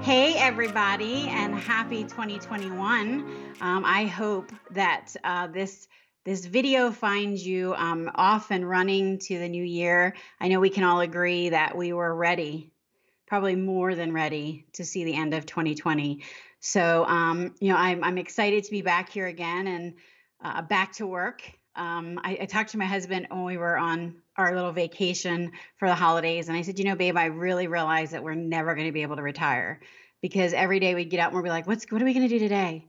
Hey, everybody, and happy 2021. Um, I hope that uh, this this video finds you um, off and running to the new year. I know we can all agree that we were ready, probably more than ready, to see the end of 2020. So, um, you know, I'm, I'm excited to be back here again and uh, back to work. Um, I, I talked to my husband when we were on our little vacation for the holidays, and I said, you know, babe, I really realize that we're never going to be able to retire because every day we'd get out and we'd be like, what's what are we going to do today?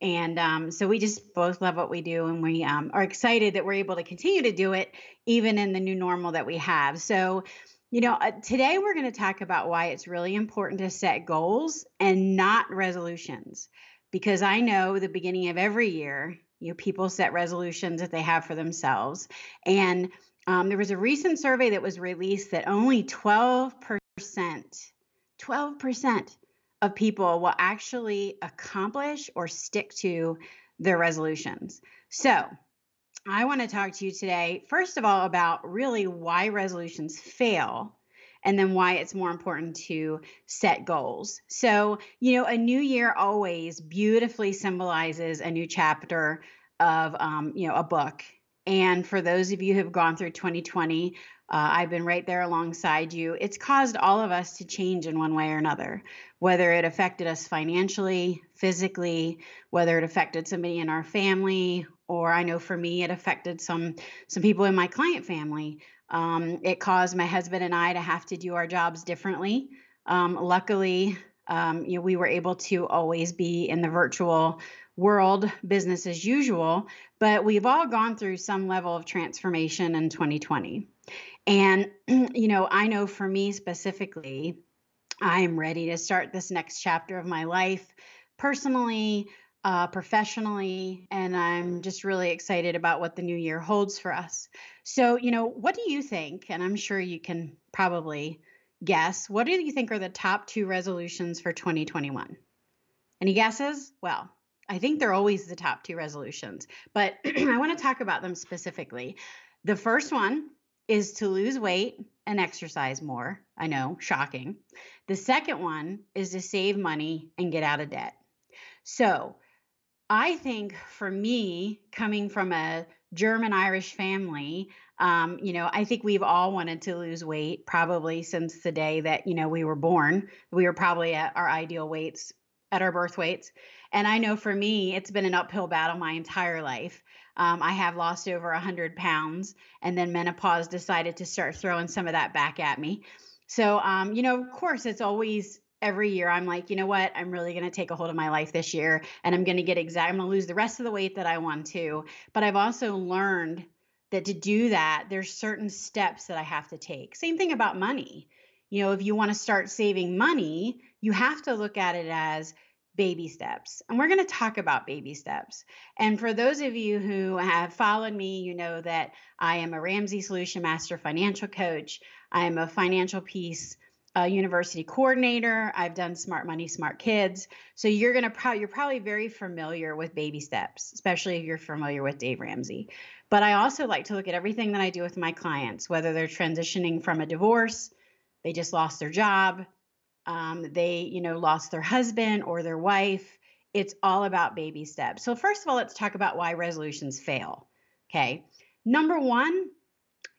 And um, so we just both love what we do, and we um, are excited that we're able to continue to do it even in the new normal that we have. So, you know, uh, today we're going to talk about why it's really important to set goals and not resolutions, because I know the beginning of every year, you know, people set resolutions that they have for themselves, and um, there was a recent survey that was released that only 12 percent, 12 percent of people will actually accomplish or stick to their resolutions. So, I want to talk to you today, first of all, about really why resolutions fail and then why it's more important to set goals. So, you know, a new year always beautifully symbolizes a new chapter of, um, you know, a book. And for those of you who have gone through 2020, uh, I've been right there alongside you. It's caused all of us to change in one way or another, whether it affected us financially, physically, whether it affected somebody in our family, or I know for me it affected some some people in my client family. Um, it caused my husband and I to have to do our jobs differently. Um, luckily, um, you know, we were able to always be in the virtual world, business as usual. But we've all gone through some level of transformation in 2020. And, you know, I know for me specifically, I am ready to start this next chapter of my life personally, uh, professionally, and I'm just really excited about what the new year holds for us. So, you know, what do you think? And I'm sure you can probably guess. What do you think are the top two resolutions for 2021? Any guesses? Well, I think they're always the top two resolutions, but I want to talk about them specifically. The first one is to lose weight and exercise more. I know, shocking. The second one is to save money and get out of debt. So, I think for me, coming from a German Irish family, um, you know, I think we've all wanted to lose weight probably since the day that, you know, we were born. We were probably at our ideal weights, at our birth weights. And I know for me, it's been an uphill battle my entire life. Um, I have lost over 100 pounds, and then menopause decided to start throwing some of that back at me. So, um, you know, of course, it's always every year I'm like, you know what? I'm really going to take a hold of my life this year and I'm going to get exact, I'm going to lose the rest of the weight that I want to. But I've also learned that to do that, there's certain steps that I have to take. Same thing about money. You know, if you want to start saving money, you have to look at it as baby steps. And we're going to talk about baby steps. And for those of you who have followed me, you know that I am a Ramsey Solution Master Financial Coach. I am a Financial Peace uh, University Coordinator. I've done Smart Money, Smart Kids. So you're to probably you're probably very familiar with baby steps, especially if you're familiar with Dave Ramsey. But I also like to look at everything that I do with my clients, whether they're transitioning from a divorce, they just lost their job, um, they you know lost their husband or their wife it's all about baby steps so first of all let's talk about why resolutions fail okay number one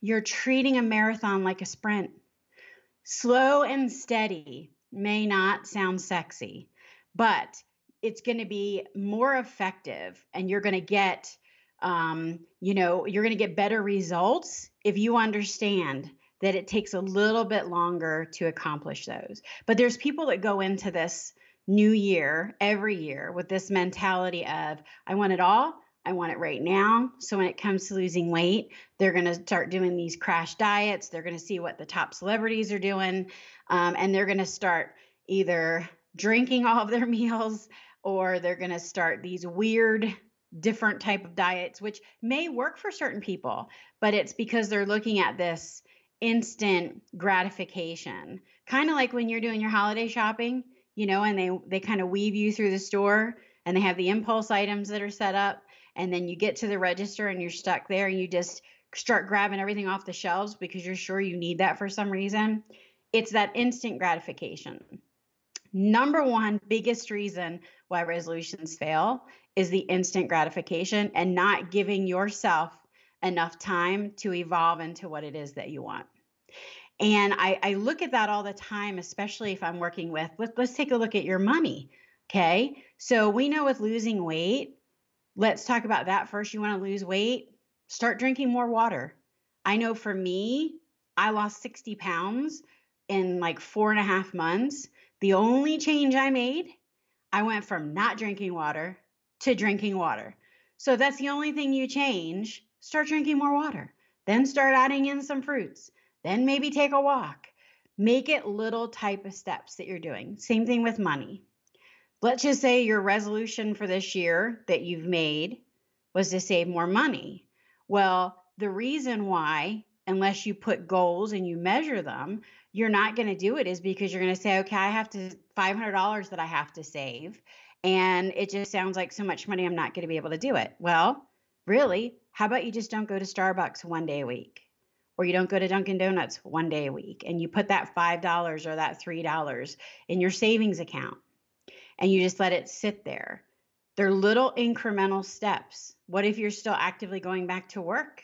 you're treating a marathon like a sprint slow and steady may not sound sexy but it's going to be more effective and you're going to get um, you know you're going to get better results if you understand that it takes a little bit longer to accomplish those. But there's people that go into this new year every year with this mentality of, I want it all. I want it right now. So when it comes to losing weight, they're going to start doing these crash diets. They're going to see what the top celebrities are doing. Um, and they're going to start either drinking all of their meals or they're going to start these weird different type of diets which may work for certain people but it's because they're looking at this instant gratification. Kind of like when you're doing your holiday shopping, you know, and they they kind of weave you through the store and they have the impulse items that are set up and then you get to the register and you're stuck there and you just start grabbing everything off the shelves because you're sure you need that for some reason. It's that instant gratification. Number one biggest reason why resolutions fail is the instant gratification and not giving yourself enough time to evolve into what it is that you want. And I, I look at that all the time, especially if I'm working with, let, let's take a look at your money. Okay. So we know with losing weight, let's talk about that first. You want to lose weight? Start drinking more water. I know for me, I lost 60 pounds in like four and a half months. The only change I made, I went from not drinking water to drinking water. So that's the only thing you change. Start drinking more water. Then start adding in some fruits. Then maybe take a walk. Make it little type of steps that you're doing. Same thing with money. Let's just say your resolution for this year that you've made was to save more money. Well, the reason why, unless you put goals and you measure them, you're not going to do it is because you're going to say, okay, I have to $500 that I have to save. And it just sounds like so much money, I'm not going to be able to do it. Well, really, how about you just don't go to Starbucks one day a week? or you don't go to Dunkin' Donuts one day a week and you put that $5 or that $3 in your savings account and you just let it sit there. They're little incremental steps. What if you're still actively going back to work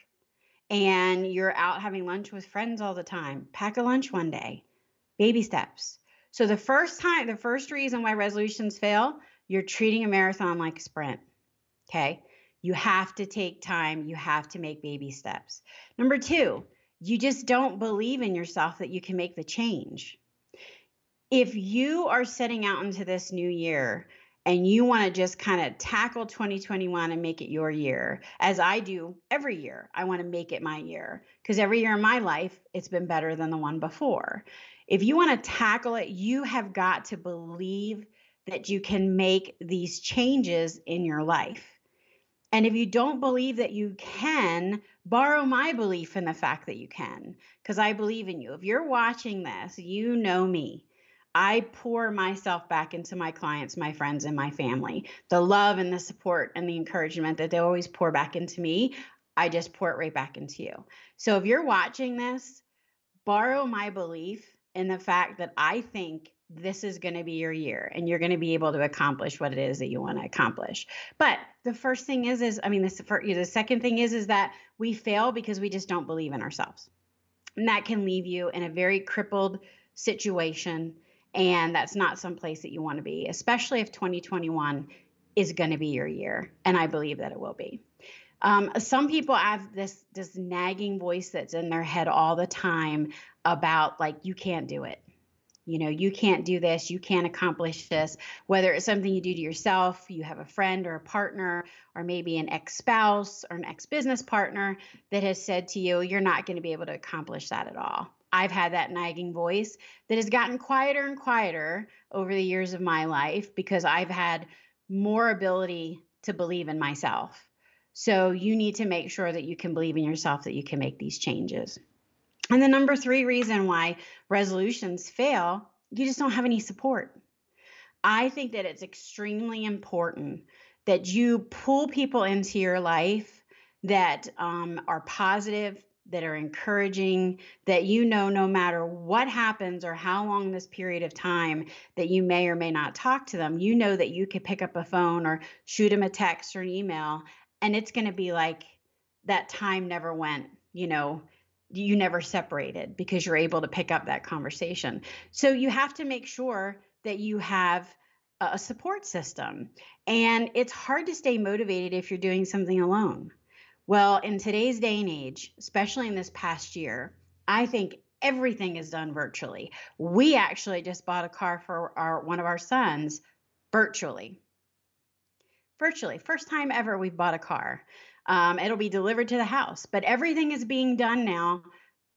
and you're out having lunch with friends all the time? Pack a lunch one day. Baby steps. So the first time, the first reason why resolutions fail, you're treating a marathon like a sprint. Okay? You have to take time, you have to make baby steps. Number 2, you just don't believe in yourself that you can make the change. If you are setting out into this new year and you want to just kind of tackle 2021 and make it your year, as I do every year, I want to make it my year because every year in my life, it's been better than the one before. If you want to tackle it, you have got to believe that you can make these changes in your life. And if you don't believe that you can, borrow my belief in the fact that you can, because I believe in you. If you're watching this, you know me. I pour myself back into my clients, my friends, and my family. The love and the support and the encouragement that they always pour back into me, I just pour it right back into you. So if you're watching this, borrow my belief in the fact that I think this is going to be your year and you're going to be able to accomplish what it is that you want to accomplish but the first thing is is i mean this for, the second thing is is that we fail because we just don't believe in ourselves and that can leave you in a very crippled situation and that's not some place that you want to be especially if 2021 is going to be your year and i believe that it will be. Um, some people have this this nagging voice that's in their head all the time about like you can't do it. You know you can't do this. You can't accomplish this. Whether it's something you do to yourself you have a friend or a partner or maybe an ex-spouse or an ex-business partner that has said to you you're not going to be able to accomplish that at all i've had that nagging voice that has gotten quieter and quieter over the years of my life because i've had more ability to believe in myself so you need to make sure that you can believe in yourself that you can make these changes and the number three reason why resolutions fail, you just don't have any support. I think that it's extremely important that you pull people into your life that um, are positive, that are encouraging, that you know no matter what happens or how long this period of time that you may or may not talk to them, you know that you could pick up a phone or shoot them a text or an email, and it's going to be like that time never went, you know, you never separated because you're able to pick up that conversation. So you have to make sure that you have a support system. And it's hard to stay motivated if you're doing something alone. Well, in today's day and age, especially in this past year, I think everything is done virtually. We actually just bought a car for our one of our sons virtually. Virtually, first time ever we've bought a car. Um, it'll be delivered to the house, but everything is being done now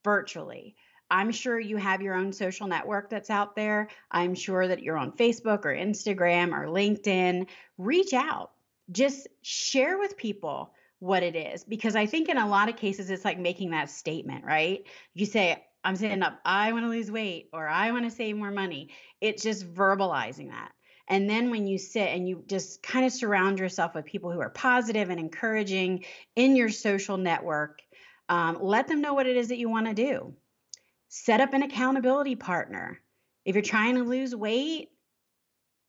virtually. I'm sure you have your own social network that's out there. I'm sure that you're on Facebook or Instagram or LinkedIn. Reach out, just share with people what it is because I think in a lot of cases it's like making that statement, right? You say, I'm saying up, I want to lose weight or I want to save more money. It's just verbalizing that. And then when you sit and you just kind of surround yourself with people who are positive and encouraging in your social network, um, let them know what it is that you want to do. Set up an accountability partner. If you're trying to lose weight,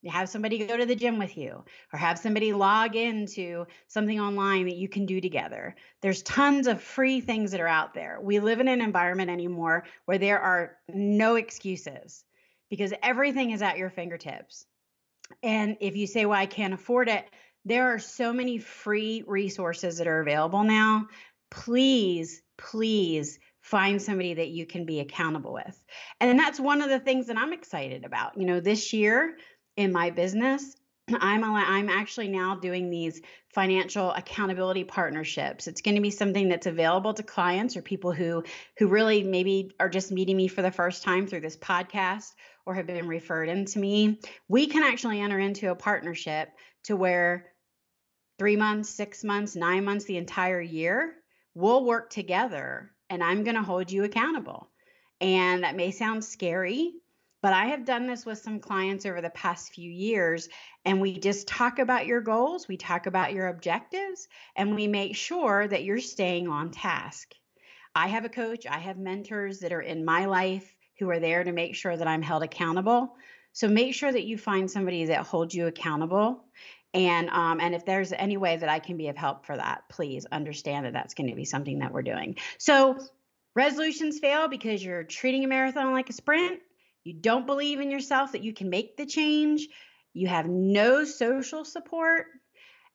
have somebody go to the gym with you or have somebody log into something online that you can do together. There's tons of free things that are out there. We live in an environment anymore where there are no excuses because everything is at your fingertips. And if you say, well, I can't afford it, there are so many free resources that are available now. Please, please find somebody that you can be accountable with. And that's one of the things that I'm excited about. You know, this year, in my business i'm i'm actually now doing these financial accountability partnerships. It's going to be something that's available to clients or people who who really maybe are just meeting me for the first time through this podcast or have been referred into me. We can actually enter into a partnership to where three months six months nine months the entire year we'll work together and i'm going to hold you accountable. And that may sound scary but I have done this with some clients over the past few years, and we just talk about your goals, we talk about your objectives, and we make sure that you're staying on task. I have a coach, I have mentors that are in my life who are there to make sure that I'm held accountable. So make sure that you find somebody that holds you accountable. And um, and if there's any way that I can be of help for that, please understand that that's going to be something that we're doing. So resolutions fail because you're treating a marathon like a sprint you don't believe in yourself that you can make the change, you have no social support.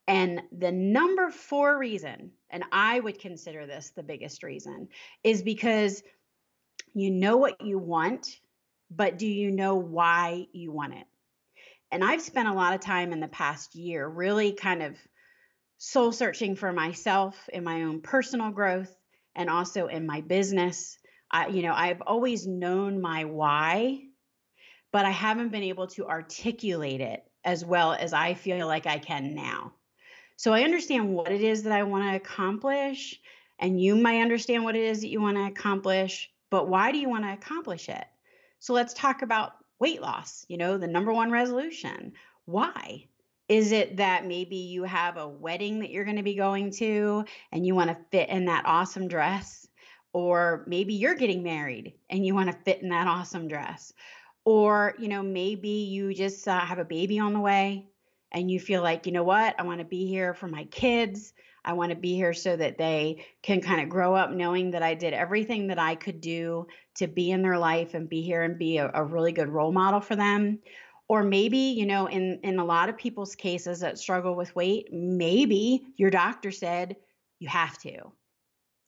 And the number four reason, and I would consider this the biggest reason, is because you know what you want, but do you know why you want it? And I've spent a lot of time in the past year really kind of soul searching for myself in my own personal growth and also in my business I, you know, I've always known my why, but I haven't been able to articulate it as well as I feel like I can now. So I understand what it is that I want to accomplish, and you might understand what it is that you want to accomplish, but why do you want to accomplish it? So let's talk about weight loss, you know, the number one resolution. Why? Is it that maybe you have a wedding that you're going to be going to and you want to fit in that awesome dress? Or maybe you're getting married and you want to fit in that awesome dress. Or you know maybe you just uh, have a baby on the way and you feel like you know what? I want to be here for my kids. I want to be here so that they can kind of grow up knowing that i did everything that i could do to be in their life and be here and be a, a really good role model for them. Or maybe you know in in a lot of people's cases that struggle with weight maybe your doctor said you have to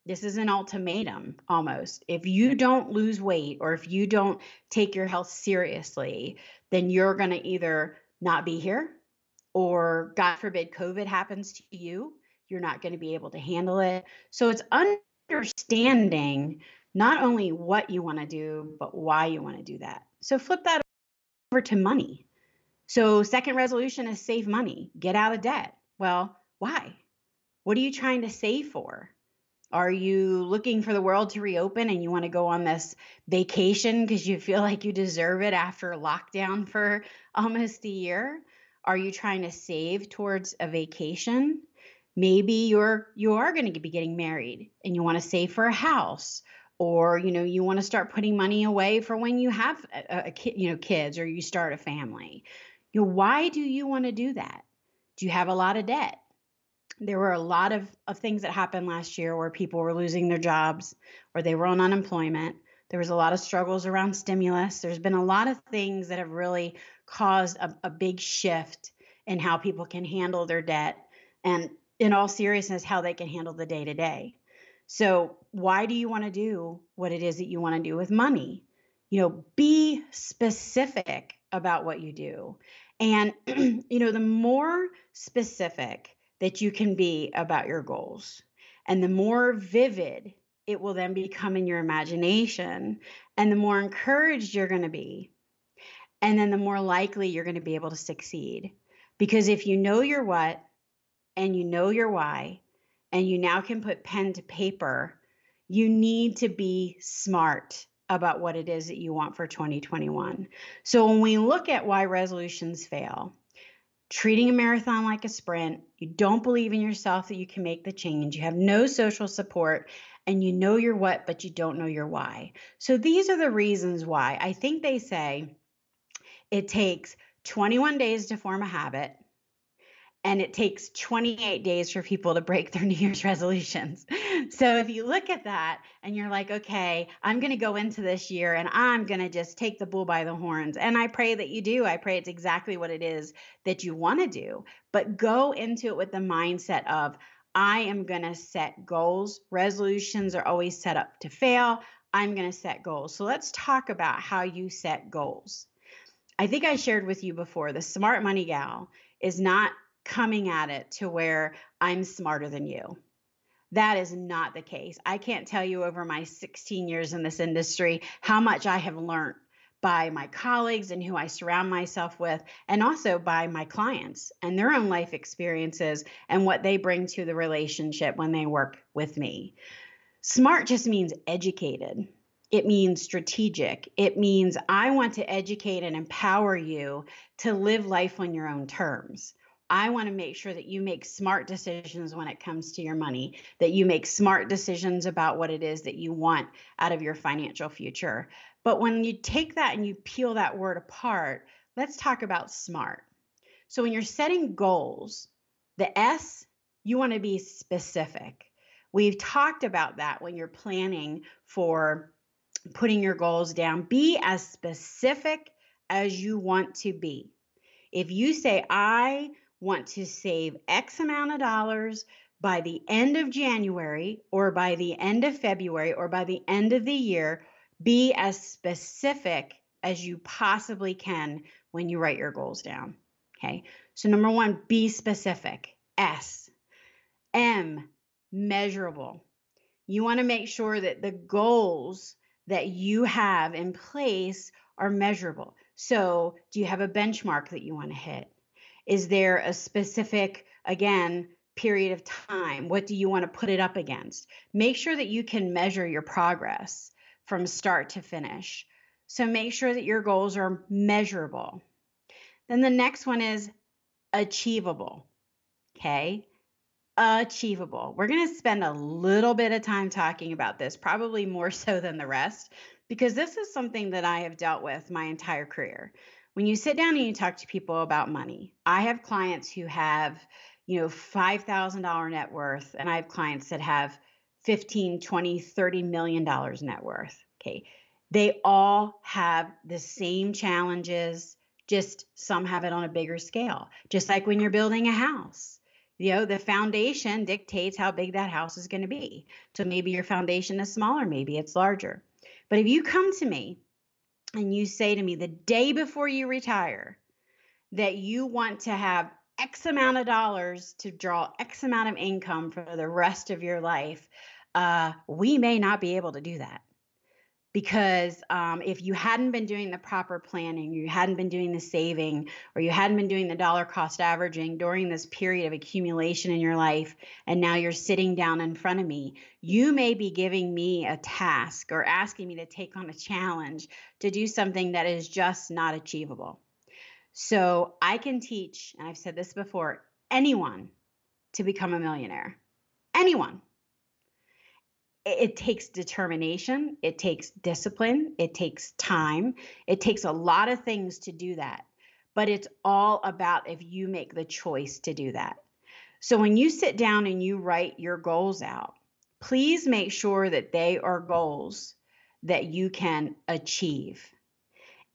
this is an ultimatum almost. If you don't lose weight or if you don't take your health seriously, then you're going to either not be here or, God forbid, COVID happens to you. You're not going to be able to handle it. So it's understanding not only what you want to do, but why you want to do that. So flip that over to money. So, second resolution is save money, get out of debt. Well, why? What are you trying to save for? Are you looking for the world to reopen and you want to go on this vacation because you feel like you deserve it after lockdown for almost a year? Are you trying to save towards a vacation? Maybe you're you are going to be getting married and you want to save for a house or you know you want to start putting money away for when you have a, a kid, you know kids or you start a family. You know, why do you want to do that? Do you have a lot of debt? There were a lot of, of things that happened last year where people were losing their jobs or they were on unemployment. There was a lot of struggles around stimulus. There's been a lot of things that have really caused a, a big shift in how people can handle their debt and, in all seriousness, how they can handle the day to day. So, why do you want to do what it is that you want to do with money? You know, be specific about what you do. And, you know, the more specific that you can be about your goals. And the more vivid it will then become in your imagination, and the more encouraged you're going to be. And then the more likely you're going to be able to succeed. Because if you know your what and you know your why, and you now can put pen to paper, you need to be smart about what it is that you want for 2021. So when we look at why resolutions fail, treating a marathon like a sprint, you don't believe in yourself that you can make the change, you have no social support, and you know your what, but you don't know your why. So these are the reasons why I think they say it takes 21 days to form a habit and it takes 28 days for people to break their New Year's resolutions. So if you look at that and you're like, okay, I'm going to go into this year and I'm going to just take the bull by the horns. And I pray that you do. I pray it's exactly what it is that you want to do. But go into it with the mindset of, I am going to set goals. Resolutions are always set up to fail. I'm going to set goals. So let's talk about how you set goals. I think I shared with you before the smart money gal is not coming at it to where I'm smarter than you. That is not the case. I can't tell you over my 16 years in this industry how much I have learned by my colleagues and who I surround myself with, and also by my clients and their own life experiences and what they bring to the relationship when they work with me. Smart just means educated. It means strategic. It means I want to educate and empower you to live life on your own terms. I want to make sure that you make smart decisions when it comes to your money, that you make smart decisions about what it is that you want out of your financial future. But when you take that and you peel that word apart, let's talk about smart. So when you're setting goals, the S, you want to be specific. We've talked about that when you're planning for putting your goals down. Be as specific as you want to be. If you say, I want to save X amount of dollars by the end of January or by the end of February or by the end of the year, be as specific as you possibly can when you write your goals down. Okay. So, number one, be specific. S. M, measurable. You want to make sure that the goals that you have in place are measurable. So, do you have a benchmark that you want to hit? Is there a specific, again, period of time? What do you want to put it up against? Make sure that you can measure your progress from start to finish. So make sure that your goals are measurable. Then the next one is achievable. Okay. Achievable. We're going to spend a little bit of time talking about this, probably more so than the rest, because this is something that I have dealt with my entire career. When you sit down and you talk to people about money, I have clients who have, you know, $5,000 net worth, and I have clients that have 15, 20, 30 million dollars net worth. Okay. They all have the same challenges, just some have it on a bigger scale. Just like when you're building a house. You know, the foundation dictates how big that house is going to be. So maybe your foundation is smaller, maybe it's larger. But if you come to me and you say to me the day before you retire that you want to have X amount of dollars to draw X amount of income for the rest of your life, uh, we may not be able to do that. Because um, if you hadn't been doing the proper planning, you hadn't been doing the saving, or you hadn't been doing the dollar cost averaging during this period of accumulation in your life, and now you're sitting down in front of me, you may be giving me a task or asking me to take on a challenge to do something that is just not achievable. So I can teach, and I've said this before, anyone to become a millionaire. Anyone. It, takes determination, it takes discipline, it takes time, it takes a lot of things to do that. But it's all about if you make the choice to do that. So when you sit down and you write your goals out, please make sure that they are goals that you can achieve.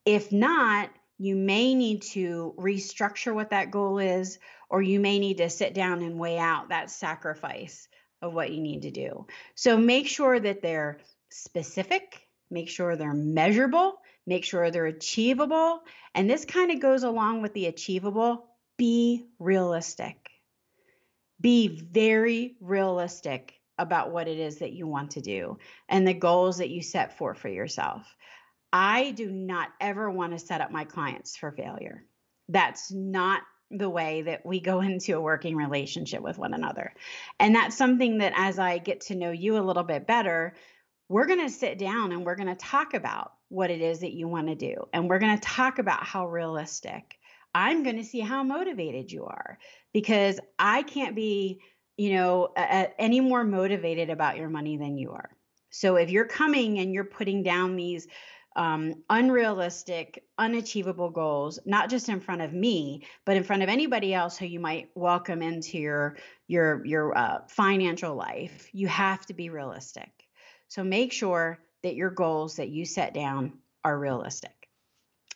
If not, you may need to restructure what that goal is, or you may need to sit down and weigh out that sacrifice of what you need to do. So make sure that they're specific, make sure they're measurable, make sure they're achievable. And this kind of goes along with the achievable be realistic. Be very realistic about what it is that you want to do and the goals that you set for for yourself. I do not ever want to set up my clients for failure. That's not the way that we go into a working relationship with one another. And that's something that as I get to know you a little bit better, we're going to sit down and we're going to talk about what it is that you want to do. And we're going to talk about how realistic. I'm going to see how motivated you are because I can't be, you know, a, a, any more motivated about your money than you are. So if you're coming and you're putting down these um, unrealistic, unachievable goals, not just in front of me, but in front of anybody else who you might welcome into your your your uh, financial life, you have to be realistic. So make sure that your goals that you set down are realistic.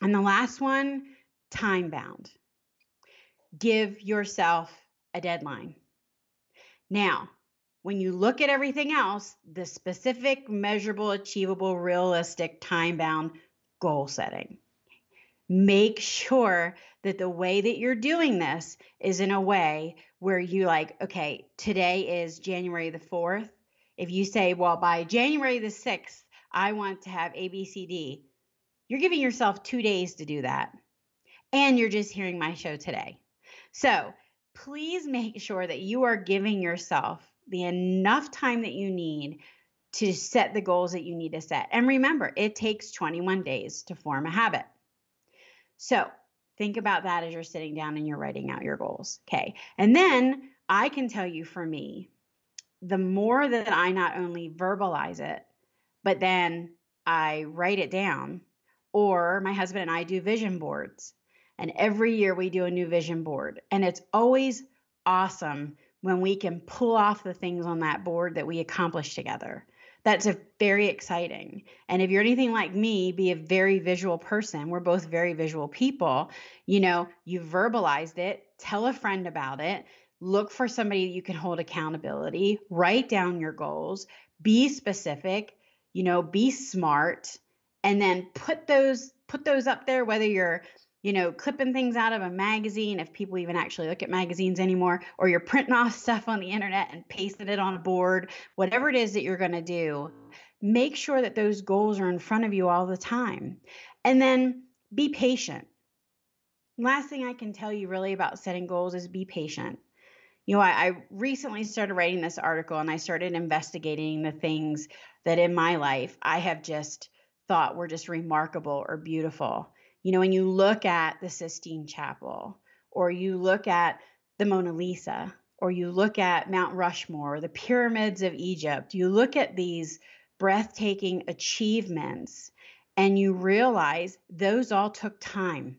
And the last one, time bound. Give yourself a deadline. Now, when you look at everything else, the specific, measurable, achievable, realistic, time bound goal setting. Make sure that the way that you're doing this is in a way where you like, okay, today is January the 4th. If you say, well, by January the 6th, I want to have ABCD, you're giving yourself two days to do that. And you're just hearing my show today. So please make sure that you are giving yourself the enough time that you need to set the goals that you need to set. And remember, it takes 21 days to form a habit. So think about that as you're sitting down and you're writing out your goals. Okay. And then I can tell you for me, the more that I not only verbalize it, but then I write it down, or my husband and I do vision boards. And every year we do a new vision board. And it's always awesome when we can pull off the things on that board that we accomplish together. That's a very exciting. And if you're anything like me, be a very visual person. We're both very visual people. You know, you verbalized it, tell a friend about it, look for somebody you can hold accountability, write down your goals, be specific, you know, be smart, and then put those put those up there whether you're you know, clipping things out of a magazine, if people even actually look at magazines anymore, or you're printing off stuff on the internet and pasting it on a board, whatever it is that you're going to do, make sure that those goals are in front of you all the time. And then be patient. Last thing I can tell you really about setting goals is be patient. You know, I, I recently started writing this article and I started investigating the things that in my life I have just thought were just remarkable or beautiful you know, when you look at the Sistine Chapel, or you look at the Mona Lisa, or you look at Mount Rushmore, or the pyramids of Egypt, you look at these breathtaking achievements and you realize those all took time.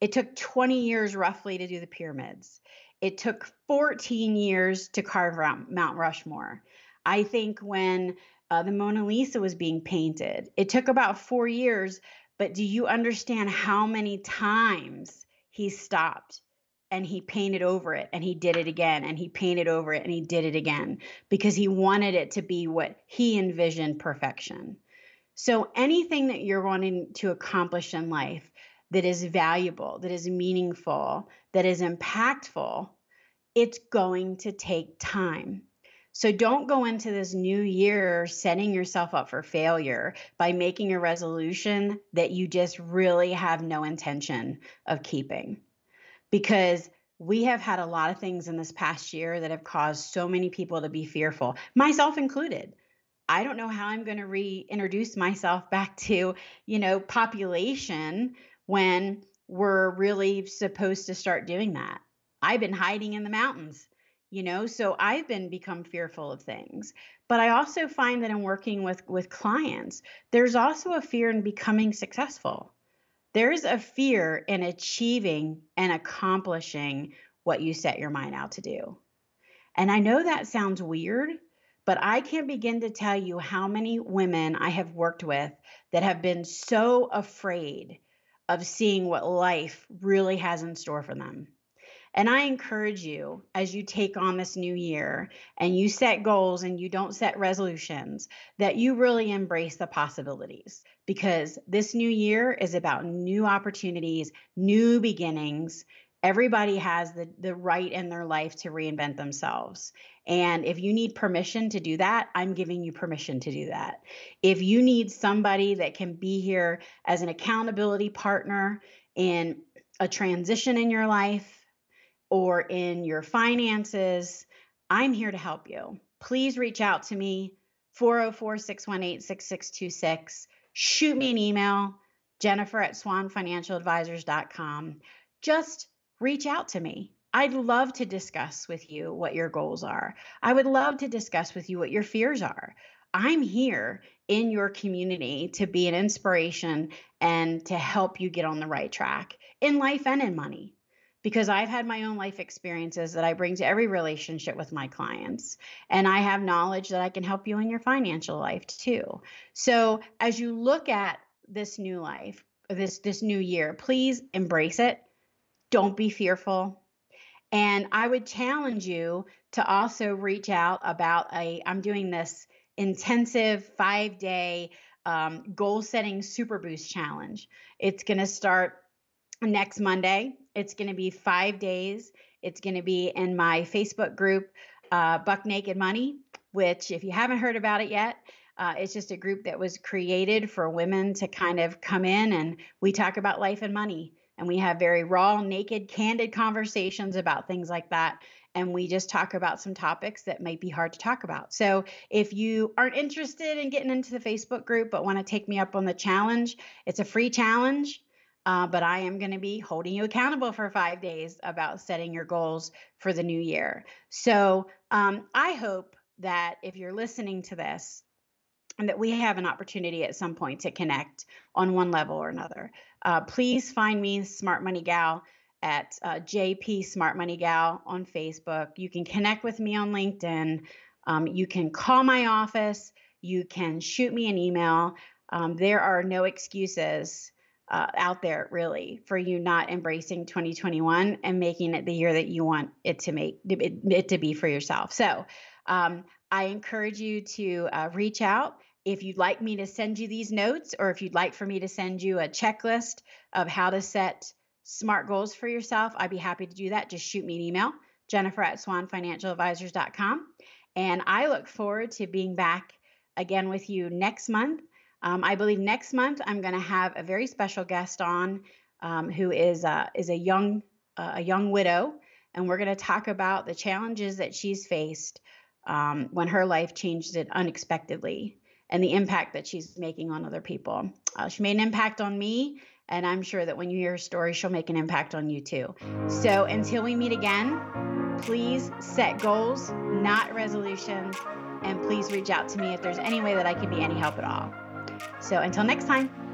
It took 20 years roughly to do the pyramids. It took 14 years to carve Mount Rushmore. I think when uh, the Mona Lisa was being painted, it took about four years but do you understand how many times he stopped and he painted over it and he did it again and he painted over it and he did it again because he wanted it to be what he envisioned perfection. So anything that you're wanting to accomplish in life that is valuable, that is meaningful, that is impactful, it's going to take time. So don't go into this new year setting yourself up for failure by making a resolution that you just really have no intention of keeping. Because we have had a lot of things in this past year that have caused so many people to be fearful, myself included. I don't know how I'm going to reintroduce myself back to, you know, population when we're really supposed to start doing that. I've been hiding in the mountains you know so i've been become fearful of things but i also find that in working with with clients there's also a fear in becoming successful. There's a fear in achieving and accomplishing what you set your mind out to do. And i know that sounds weird but i can't begin to tell you how many women i have worked with that have been so afraid of seeing what life really has in store for them and I encourage you as you take on this new year and you set goals and you don't set resolutions that you really embrace the possibilities because this new year is about new opportunities, new beginnings. Everybody has the, the right in their life to reinvent themselves. And if you need permission to do that, I'm giving you permission to do that. If you need somebody that can be here as an accountability partner in a transition in your life, or in your finances, I'm here to help you. Please reach out to me 404 618 6626. Shoot me an email, jennifer at swanfinancialadvisors.com. Just reach out to me. I'd love to discuss with you what your goals are. I would love to discuss with you what your fears are. I'm here in your community to be an inspiration and to help you get on the right track in life and in money because I've had my own life experiences that I bring to every relationship with my clients. And I have knowledge that I can help you in your financial life too. So as you look at this new life, this this new year, please embrace it. Don't be fearful. And I would challenge you to also reach out about a I'm doing this intensive 5-day um, goal setting super boost challenge. It's going to start next Monday. It's going to be five days. It's going to be in my Facebook group, uh, Buck Naked Money, which, if you haven't heard about it yet, uh, it's just a group that was created for women to kind of come in and we talk about life and money. And we have very raw, naked, candid conversations about things like that. And we just talk about some topics that might be hard to talk about. So if you aren't interested in getting into the Facebook group but want to take me up on the challenge, it's a free challenge. Uh, but I am going to be holding you accountable for five days about setting your goals for the new year. So um, I hope that if you're listening to this, and that we have an opportunity at some point to connect on one level or another. Uh, please find me, Smart Money Gal, at uh, JP Smart Money Gal on Facebook. You can connect with me on LinkedIn. Um, you can call my office. You can shoot me an email. Um, there are no excuses uh, out there really for you not embracing 2021 and making it the year that you want it to make it, it to be for yourself. So um, I encourage you to uh, reach out if you'd like me to send you these notes or if you'd like for me to send you a checklist of how to set smart goals for yourself. I'd be happy to do that. Just shoot me an email, Jennifer at swanfinancialadvisors.com. And I look forward to being back again with you next month um, I believe next month I'm going to have a very special guest on um, who is uh, is a young uh, a young widow, and we're going to talk about the challenges that she's faced um, when her life changed it unexpectedly and the impact that she's making on other people. Uh, she made an impact on me, and I'm sure that when you hear her story, she'll make an impact on you too. So until we meet again, please set goals, not resolutions, and please reach out to me if there's any way that I can be any help at all. So until next time.